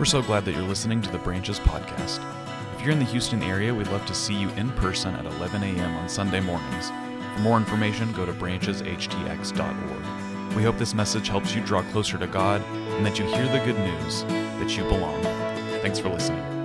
We're so glad that you're listening to the Branches podcast. If you're in the Houston area, we'd love to see you in person at 11 a.m. on Sunday mornings. For more information, go to brancheshtx.org. We hope this message helps you draw closer to God and that you hear the good news that you belong. Thanks for listening.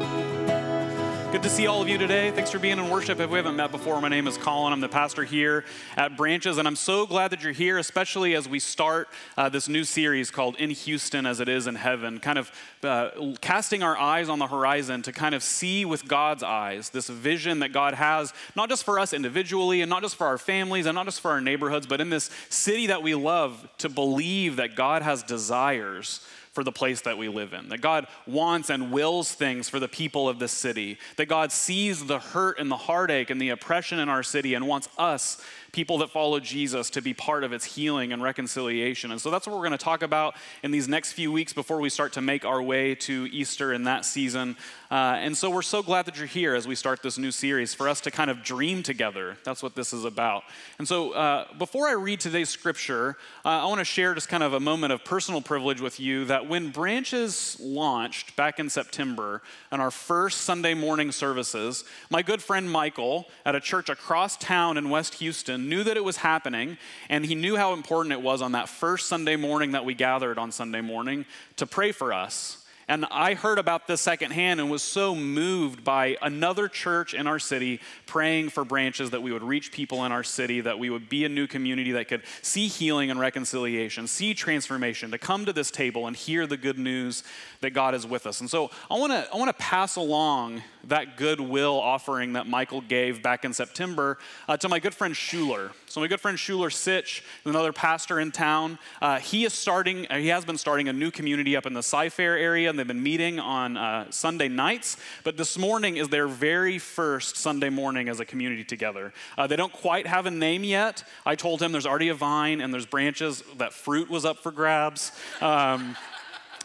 Good to see all of you today. Thanks for being in worship. If we haven't met before, my name is Colin. I'm the pastor here at Branches, and I'm so glad that you're here, especially as we start uh, this new series called In Houston as It Is in Heaven, kind of uh, casting our eyes on the horizon to kind of see with God's eyes this vision that God has, not just for us individually, and not just for our families, and not just for our neighborhoods, but in this city that we love, to believe that God has desires for the place that we live in. That God wants and wills things for the people of this city. That God sees the hurt and the heartache and the oppression in our city and wants us people that follow Jesus to be part of its healing and reconciliation. And so that's what we're going to talk about in these next few weeks before we start to make our way to Easter in that season. Uh, and so we're so glad that you're here as we start this new series for us to kind of dream together. That's what this is about. And so uh, before I read today's scripture, uh, I want to share just kind of a moment of personal privilege with you that when Branches launched back in September on our first Sunday morning services, my good friend Michael at a church across town in West Houston knew that it was happening, and he knew how important it was on that first Sunday morning that we gathered on Sunday morning to pray for us and I heard about this secondhand and was so moved by another church in our city praying for branches that we would reach people in our city, that we would be a new community that could see healing and reconciliation, see transformation, to come to this table and hear the good news that God is with us. And so I want to I want to pass along that goodwill offering that Michael gave back in September uh, to my good friend Schuler. So my good friend Schuler Sitch, another pastor in town, uh, he is starting. Uh, he has been starting a new community up in the Cy-Fair area, and they've been meeting on uh, Sunday nights. But this morning is their very first Sunday morning as a community together. Uh, they don't quite have a name yet. I told him there's already a vine and there's branches. That fruit was up for grabs. Um,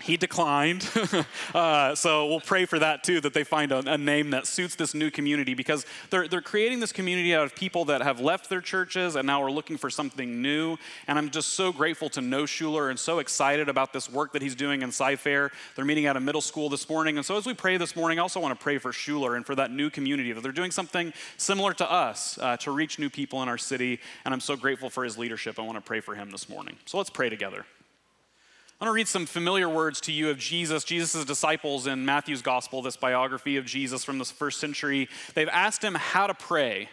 he declined. uh, so we'll pray for that too, that they find a, a, name that suits this new community because they're, they're creating this community out of people that have left their churches and now are looking for something new. And I'm just so grateful to know Schuler and so excited about this work that he's doing in Cy-Fair. They're meeting at a middle school this morning. And so as we pray this morning, I also want to pray for Schuler and for that new community, that they're doing something similar to us uh, to reach new people in our city. And I'm so grateful for his leadership. I want to pray for him this morning. So let's pray together. I want to read some familiar words to you of Jesus, Jesus' disciples in Matthew's gospel, this biography of Jesus from the first century. They've asked him how to pray.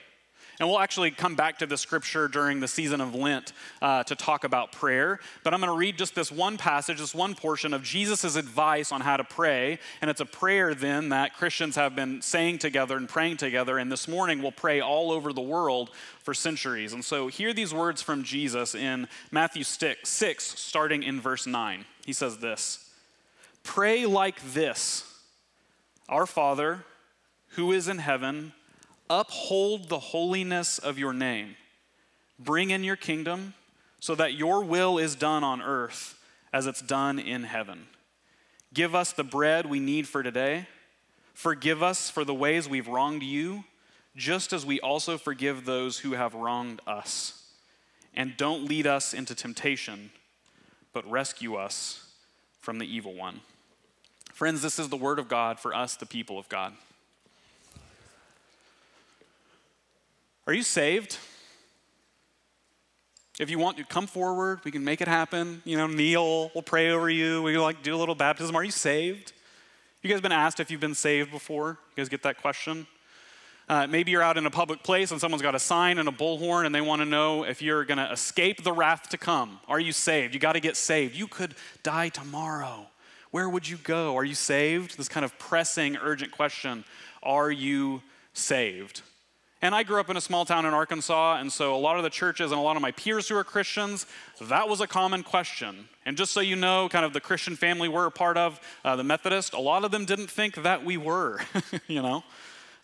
And we'll actually come back to the scripture during the season of Lent uh, to talk about prayer. But I'm going to read just this one passage, this one portion of Jesus' advice on how to pray. And it's a prayer then that Christians have been saying together and praying together. And this morning we'll pray all over the world for centuries. And so hear these words from Jesus in Matthew 6, 6 starting in verse 9. He says this Pray like this Our Father, who is in heaven, Uphold the holiness of your name. Bring in your kingdom so that your will is done on earth as it's done in heaven. Give us the bread we need for today. Forgive us for the ways we've wronged you, just as we also forgive those who have wronged us. And don't lead us into temptation, but rescue us from the evil one. Friends, this is the word of God for us, the people of God. Are you saved? If you want to come forward, we can make it happen. You know, kneel, we'll pray over you. We like do a little baptism. Are you saved? You guys been asked if you've been saved before? You guys get that question? Uh, maybe you're out in a public place and someone's got a sign and a bullhorn and they want to know if you're going to escape the wrath to come. Are you saved? You got to get saved. You could die tomorrow. Where would you go? Are you saved? This kind of pressing, urgent question Are you saved? And I grew up in a small town in Arkansas, and so a lot of the churches and a lot of my peers who are Christians, that was a common question. And just so you know, kind of the Christian family we're a part of, uh, the Methodist, a lot of them didn't think that we were, you know.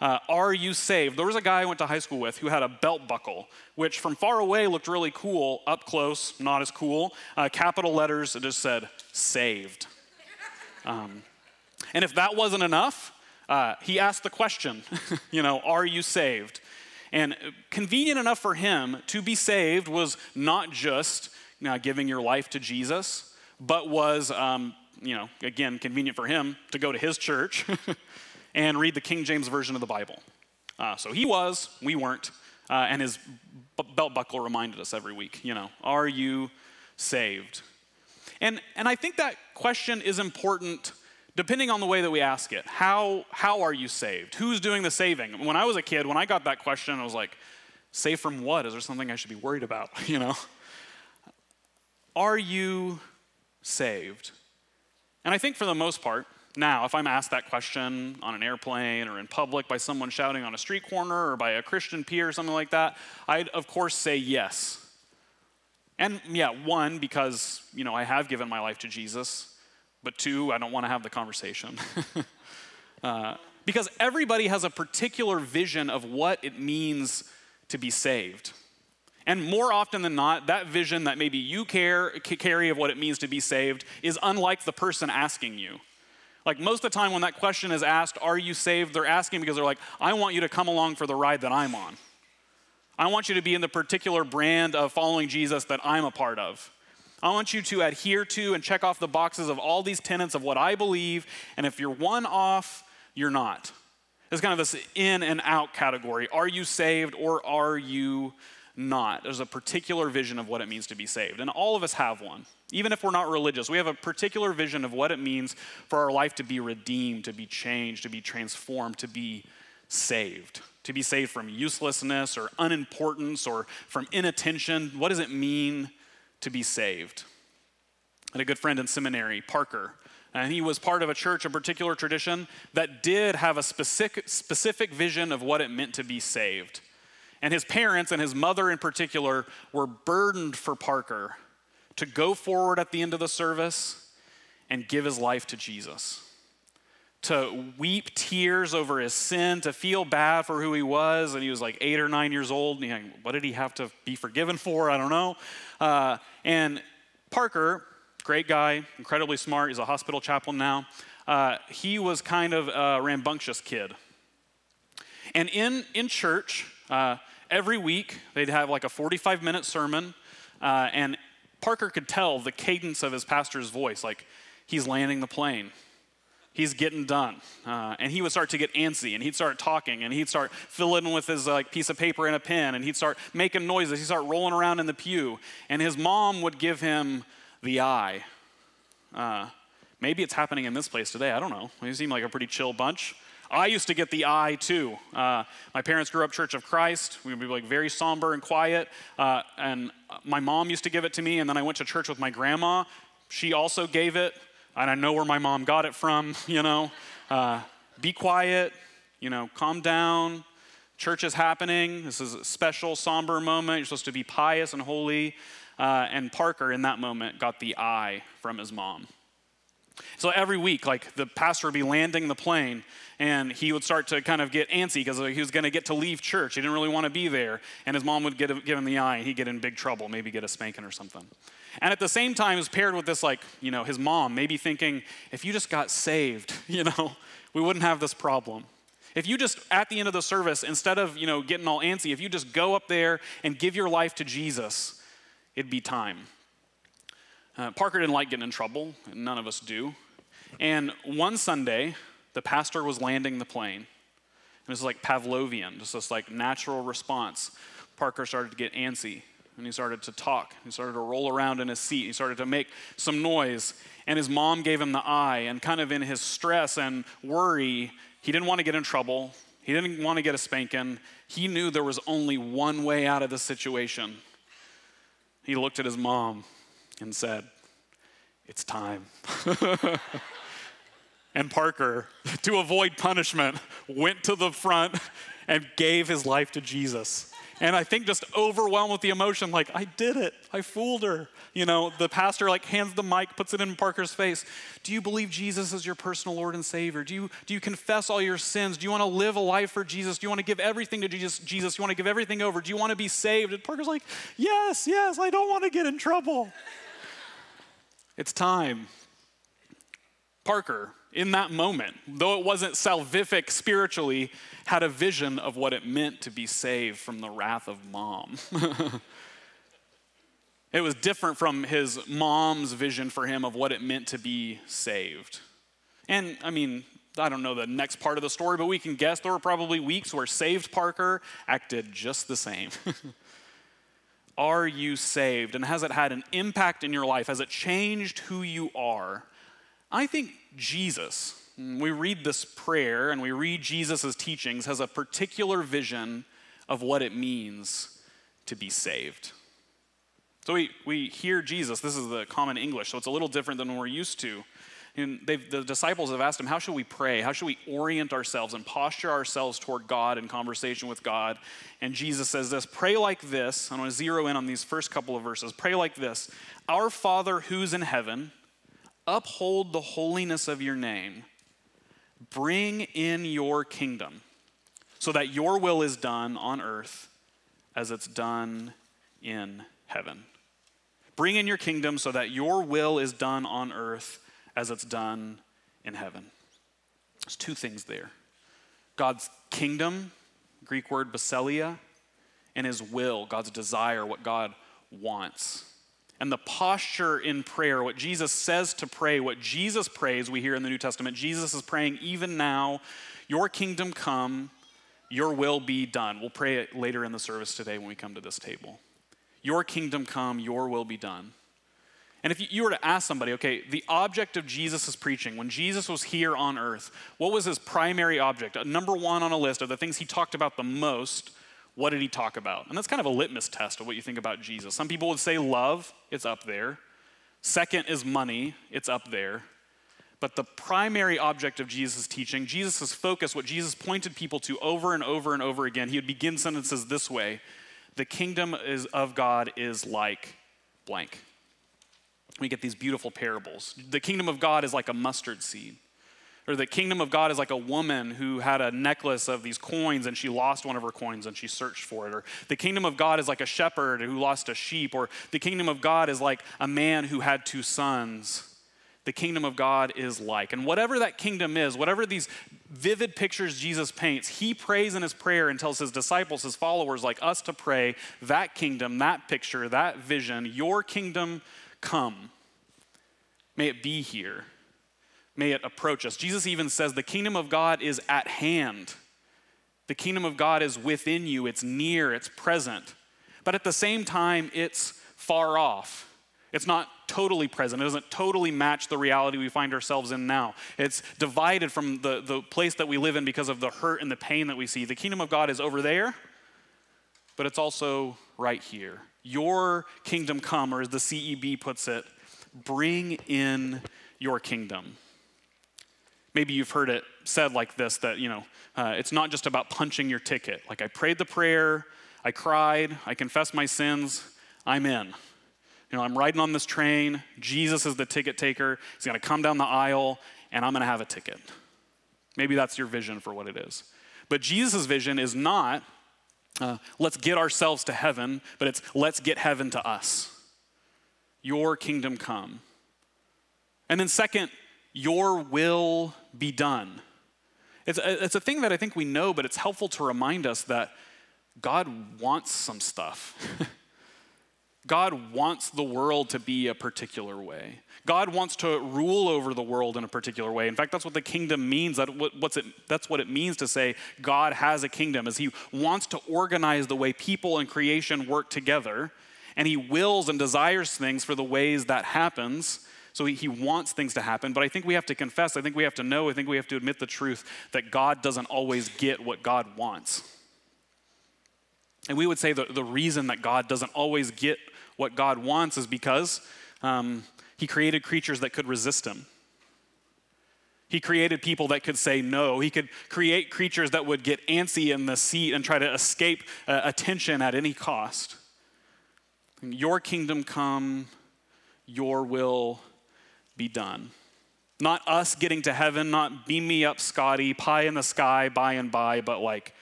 Uh, are you saved? There was a guy I went to high school with who had a belt buckle, which from far away looked really cool. Up close, not as cool. Uh, capital letters, it just said, saved. Um, and if that wasn't enough, uh, he asked the question, you know, are you saved? And convenient enough for him to be saved was not just you know, giving your life to Jesus, but was um, you know, again, convenient for him to go to his church and read the King James Version of the Bible. Uh, so he was, we weren't. Uh, and his b- belt buckle reminded us every week, you know, are you saved? And, and I think that question is important depending on the way that we ask it. How, how are you saved? Who's doing the saving? When I was a kid, when I got that question, I was like, saved from what? Is there something I should be worried about? you know? Are you saved? And I think for the most part, now, if I'm asked that question on an airplane or in public by someone shouting on a street corner or by a Christian peer or something like that, I'd of course say yes. And yeah, one, because, you know, I have given my life to Jesus, but two, I don't want to have the conversation. uh, because everybody has a particular vision of what it means to be saved. And more often than not, that vision that maybe you care, carry of what it means to be saved is unlike the person asking you. Like most of the time when that question is asked, Are you saved? They're asking because they're like, I want you to come along for the ride that I'm on. I want you to be in the particular brand of following Jesus that I'm a part of. I want you to adhere to and check off the boxes of all these tenets of what I believe, and if you're one off, you're not. It's kind of this in and out category. Are you saved or are you not. There's a particular vision of what it means to be saved, and all of us have one. Even if we're not religious, we have a particular vision of what it means for our life to be redeemed, to be changed, to be transformed, to be saved. To be saved from uselessness or unimportance or from inattention. What does it mean to be saved? I had a good friend in seminary, Parker, and he was part of a church, a particular tradition that did have a specific, specific vision of what it meant to be saved. And his parents and his mother in particular were burdened for Parker to go forward at the end of the service and give his life to Jesus. To weep tears over his sin, to feel bad for who he was. And he was like eight or nine years old. And he, what did he have to be forgiven for? I don't know. Uh, and Parker, great guy, incredibly smart. He's a hospital chaplain now. Uh, he was kind of a rambunctious kid. And in, in church, uh, every week they'd have like a 45 minute sermon, uh, and Parker could tell the cadence of his pastor's voice, like he's landing the plane. He's getting done. Uh, and he would start to get antsy and he'd start talking and he'd start filling with his like piece of paper and a pen and he'd start making noises. He'd start rolling around in the pew. And his mom would give him the eye. Uh, maybe it's happening in this place today. I don't know. They seem like a pretty chill bunch. I used to get the eye too. Uh, my parents grew up Church of Christ. We would be like very somber and quiet. Uh, and my mom used to give it to me, and then I went to church with my grandma. She also gave it, and I know where my mom got it from. You know, uh, be quiet. You know, calm down. Church is happening. This is a special, somber moment. You're supposed to be pious and holy. Uh, and Parker, in that moment, got the eye from his mom. So every week, like the pastor would be landing the plane, and he would start to kind of get antsy because uh, he was going to get to leave church. He didn't really want to be there, and his mom would give him the eye, and he'd get in big trouble, maybe get a spanking or something. And at the same time, was paired with this, like, you know, his mom maybe thinking, if you just got saved, you know, we wouldn't have this problem. If you just, at the end of the service, instead of, you know, getting all antsy, if you just go up there and give your life to Jesus, it'd be time. Uh, Parker didn't like getting in trouble, and none of us do. And one Sunday, the pastor was landing the plane. And it was like Pavlovian, just this like natural response. Parker started to get antsy and he started to talk. He started to roll around in his seat. He started to make some noise. And his mom gave him the eye. And kind of in his stress and worry, he didn't want to get in trouble. He didn't want to get a spanking. He knew there was only one way out of the situation. He looked at his mom and said, It's time. and Parker, to avoid punishment, went to the front and gave his life to Jesus. And I think just overwhelmed with the emotion, like, I did it. I fooled her. You know, the pastor like hands the mic, puts it in Parker's face. Do you believe Jesus is your personal Lord and Savior? Do you, do you confess all your sins? Do you want to live a life for Jesus? Do you want to give everything to Jesus? Jesus? You want to give everything over? Do you want to be saved? And Parker's like, Yes, yes, I don't want to get in trouble. It's time. Parker, in that moment, though it wasn't salvific spiritually, had a vision of what it meant to be saved from the wrath of mom. It was different from his mom's vision for him of what it meant to be saved. And I mean, I don't know the next part of the story, but we can guess there were probably weeks where saved Parker acted just the same. are you saved? And has it had an impact in your life? Has it changed who you are? I think Jesus, we read this prayer and we read Jesus' teachings, has a particular vision of what it means to be saved. So we, we hear Jesus, this is the common English, so it's a little different than we're used to. And the disciples have asked him, How should we pray? How should we orient ourselves and posture ourselves toward God in conversation with God? And Jesus says this Pray like this. I want to zero in on these first couple of verses. Pray like this Our Father who's in heaven, uphold the holiness of your name, bring in your kingdom, so that your will is done on earth as it's done in heaven. Bring in your kingdom so that your will is done on earth as it's done in heaven. There's two things there God's kingdom, Greek word basileia, and his will, God's desire, what God wants. And the posture in prayer, what Jesus says to pray, what Jesus prays, we hear in the New Testament. Jesus is praying, even now, your kingdom come, your will be done. We'll pray it later in the service today when we come to this table. Your kingdom come, your will be done. And if you were to ask somebody, okay, the object of Jesus' preaching, when Jesus was here on earth, what was his primary object? Uh, number one on a list of the things he talked about the most, what did he talk about? And that's kind of a litmus test of what you think about Jesus. Some people would say love, it's up there. Second is money, it's up there. But the primary object of Jesus' teaching, Jesus' focus, what Jesus pointed people to over and over and over again, he would begin sentences this way The kingdom is, of God is like blank we get these beautiful parables. The kingdom of God is like a mustard seed. Or the kingdom of God is like a woman who had a necklace of these coins and she lost one of her coins and she searched for it. Or the kingdom of God is like a shepherd who lost a sheep. Or the kingdom of God is like a man who had two sons. The kingdom of God is like. And whatever that kingdom is, whatever these vivid pictures Jesus paints, he prays in his prayer and tells his disciples, his followers like us to pray that kingdom, that picture, that vision, your kingdom come. May it be here. May it approach us. Jesus even says the kingdom of God is at hand. The kingdom of God is within you, it's near, it's present. But at the same time, it's far off. It's not totally present. It doesn't totally match the reality we find ourselves in now. It's divided from the, the place that we live in because of the hurt and the pain that we see. The kingdom of God is over there, but it's also right here. Your kingdom come, or as the CEB puts it, bring in your kingdom. Maybe you've heard it said like this that, you know, uh, it's not just about punching your ticket. Like, I prayed the prayer, I cried, I confessed my sins, I'm in. You know, I'm riding on this train, Jesus is the ticket taker, he's gonna come down the aisle, and I'm gonna have a ticket. Maybe that's your vision for what it is. But Jesus' vision is not uh, let's get ourselves to heaven, but it's let's get heaven to us. Your kingdom come. And then, second, your will be done. It's a, it's a thing that I think we know, but it's helpful to remind us that God wants some stuff. God wants the world to be a particular way. God wants to rule over the world in a particular way. In fact, that's what the kingdom means. That what's it, that's what it means to say God has a kingdom, is He wants to organize the way people and creation work together, and He wills and desires things for the ways that happens. So he, he wants things to happen, but I think we have to confess, I think we have to know, I think we have to admit the truth that God doesn't always get what God wants. And we would say that the reason that God doesn't always get what God wants is because um, He created creatures that could resist Him. He created people that could say no. He could create creatures that would get antsy in the seat and try to escape uh, attention at any cost. Your kingdom come, your will be done. Not us getting to heaven, not beam me up, Scotty, pie in the sky, by and by, but like,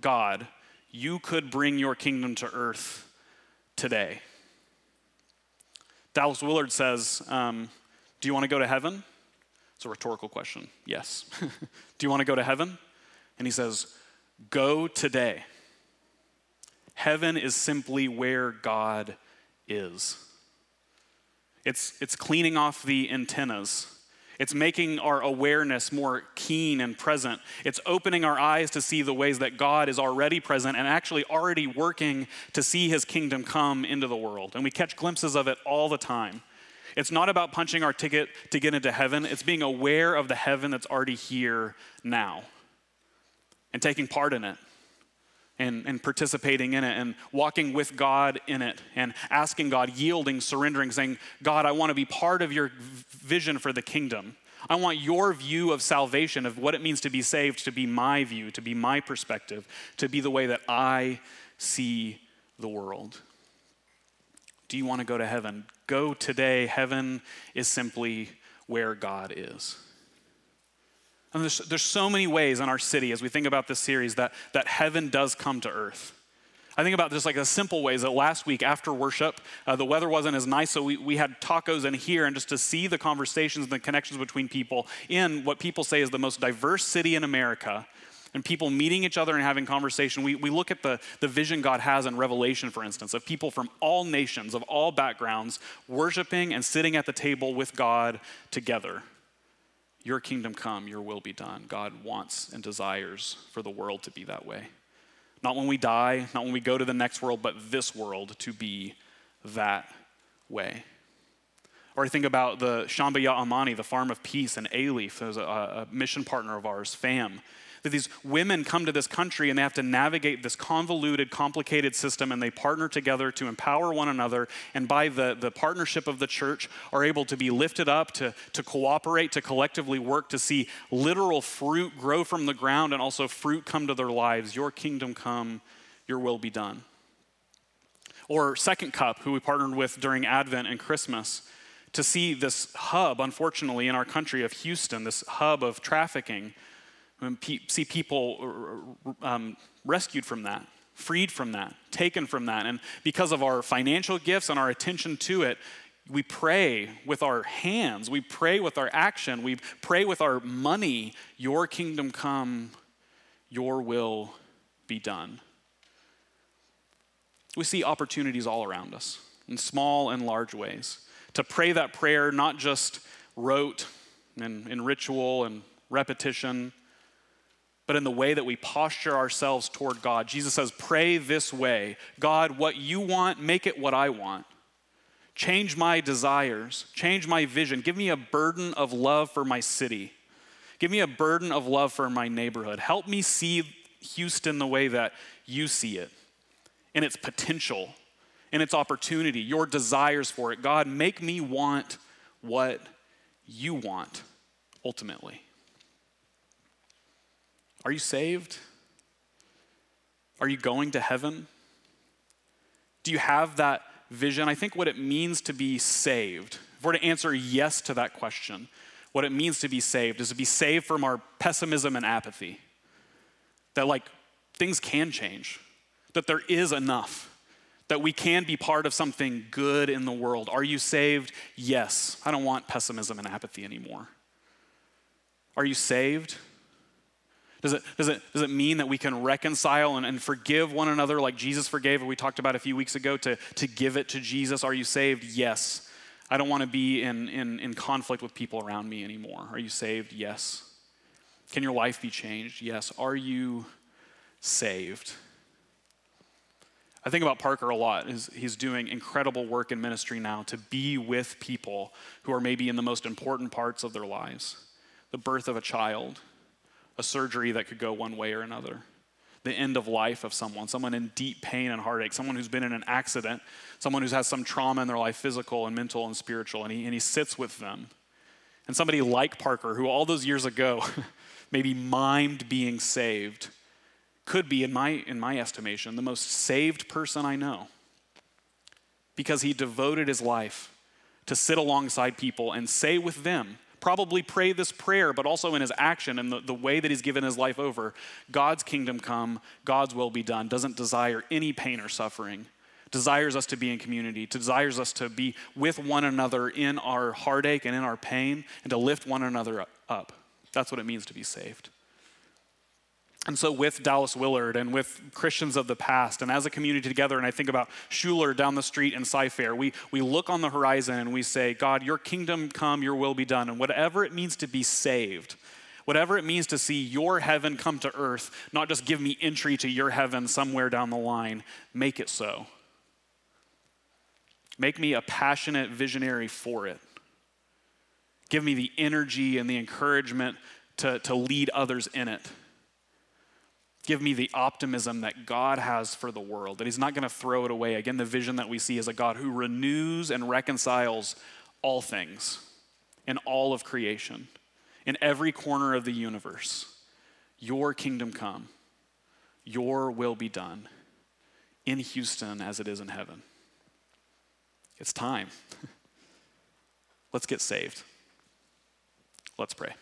God, you could bring your kingdom to earth today. Dallas Willard says, um, Do you want to go to heaven? It's a rhetorical question. Yes. Do you want to go to heaven? And he says, Go today. Heaven is simply where God is. It's, it's cleaning off the antennas. It's making our awareness more keen and present. It's opening our eyes to see the ways that God is already present and actually already working to see his kingdom come into the world. And we catch glimpses of it all the time. It's not about punching our ticket to get into heaven, it's being aware of the heaven that's already here now and taking part in it and, and participating in it and walking with God in it and asking God, yielding, surrendering, saying, God, I want to be part of your vision for the kingdom. I want your view of salvation, of what it means to be saved, to be my view, to be my perspective, to be the way that I see the world. Do you want to go to heaven? Go today. Heaven is simply where God is. And there's, there's so many ways in our city as we think about this series that, that heaven does come to earth. I think about just like the simple ways that last week after worship, uh, the weather wasn't as nice, so we, we had tacos in here, and just to see the conversations and the connections between people in what people say is the most diverse city in America, and people meeting each other and having conversation. We, we look at the, the vision God has in Revelation, for instance, of people from all nations, of all backgrounds, worshiping and sitting at the table with God together. Your kingdom come, your will be done. God wants and desires for the world to be that way. Not when we die, not when we go to the next world, but this world to be that way. Or I think about the Shamba Amani, the Farm of Peace, and Alief, there's a, a mission partner of ours, FAM that these women come to this country and they have to navigate this convoluted, complicated system and they partner together to empower one another. And by the, the partnership of the church, are able to be lifted up, to, to cooperate, to collectively work, to see literal fruit grow from the ground and also fruit come to their lives. Your kingdom come, your will be done. Or Second Cup, who we partnered with during Advent and Christmas to see this hub, unfortunately, in our country of Houston, this hub of trafficking see people um, rescued from that, freed from that, taken from that. And because of our financial gifts and our attention to it, we pray with our hands, we pray with our action, we pray with our money, Your kingdom come, Your will be done. We see opportunities all around us in small and large ways to pray that prayer, not just rote and in ritual and repetition, but in the way that we posture ourselves toward God. Jesus says, Pray this way God, what you want, make it what I want. Change my desires, change my vision. Give me a burden of love for my city. Give me a burden of love for my neighborhood. Help me see Houston the way that you see it, in its potential, in its opportunity, your desires for it. God, make me want what you want ultimately. Are you saved? Are you going to heaven? Do you have that vision? I think what it means to be saved, if we're to answer yes to that question, what it means to be saved is to be saved from our pessimism and apathy. That, like, things can change, that there is enough, that we can be part of something good in the world. Are you saved? Yes. I don't want pessimism and apathy anymore. Are you saved? Does it, does, it, does it mean that we can reconcile and, and forgive one another like Jesus forgave, or we talked about a few weeks ago, to, to give it to Jesus? Are you saved? Yes. I don't want to be in, in, in conflict with people around me anymore. Are you saved? Yes. Can your life be changed? Yes. Are you saved? I think about Parker a lot. He's doing incredible work in ministry now to be with people who are maybe in the most important parts of their lives the birth of a child, a surgery that could go one way or another. The end of life of someone, someone in deep pain and heartache, someone who's been in an accident, someone who's had some trauma in their life, physical and mental and spiritual, and he, and he sits with them. And somebody like Parker, who all those years ago maybe mimed being saved, could be, in my, in my estimation, the most saved person I know because he devoted his life to sit alongside people and say with them, probably pray this prayer, but also in his action and the, the way that he's given his life over God's kingdom come, God's will be done, doesn't desire any pain or suffering, desires us to be in community, desires us to be with one another in our heartache and in our pain, and to lift one another up. That's what it means to be saved. And so, with Dallas Willard and with Christians of the past, and as a community together, and I think about Schuler down the street in Cy-Fair, we, we look on the horizon and we say, God, your kingdom come, your will be done. And whatever it means to be saved, whatever it means to see your heaven come to earth, not just give me entry to your heaven somewhere down the line, make it so. Make me a passionate visionary for it. Give me the energy and the encouragement to, to lead others in it give me the optimism that God has for the world, that He's not going to throw it away. Again, the vision that we see is a God who renews and reconciles all things in all of creation, in every corner of the universe. Your kingdom come, your will be done in Houston as it is in heaven. It's time. Let's get saved. Let's pray.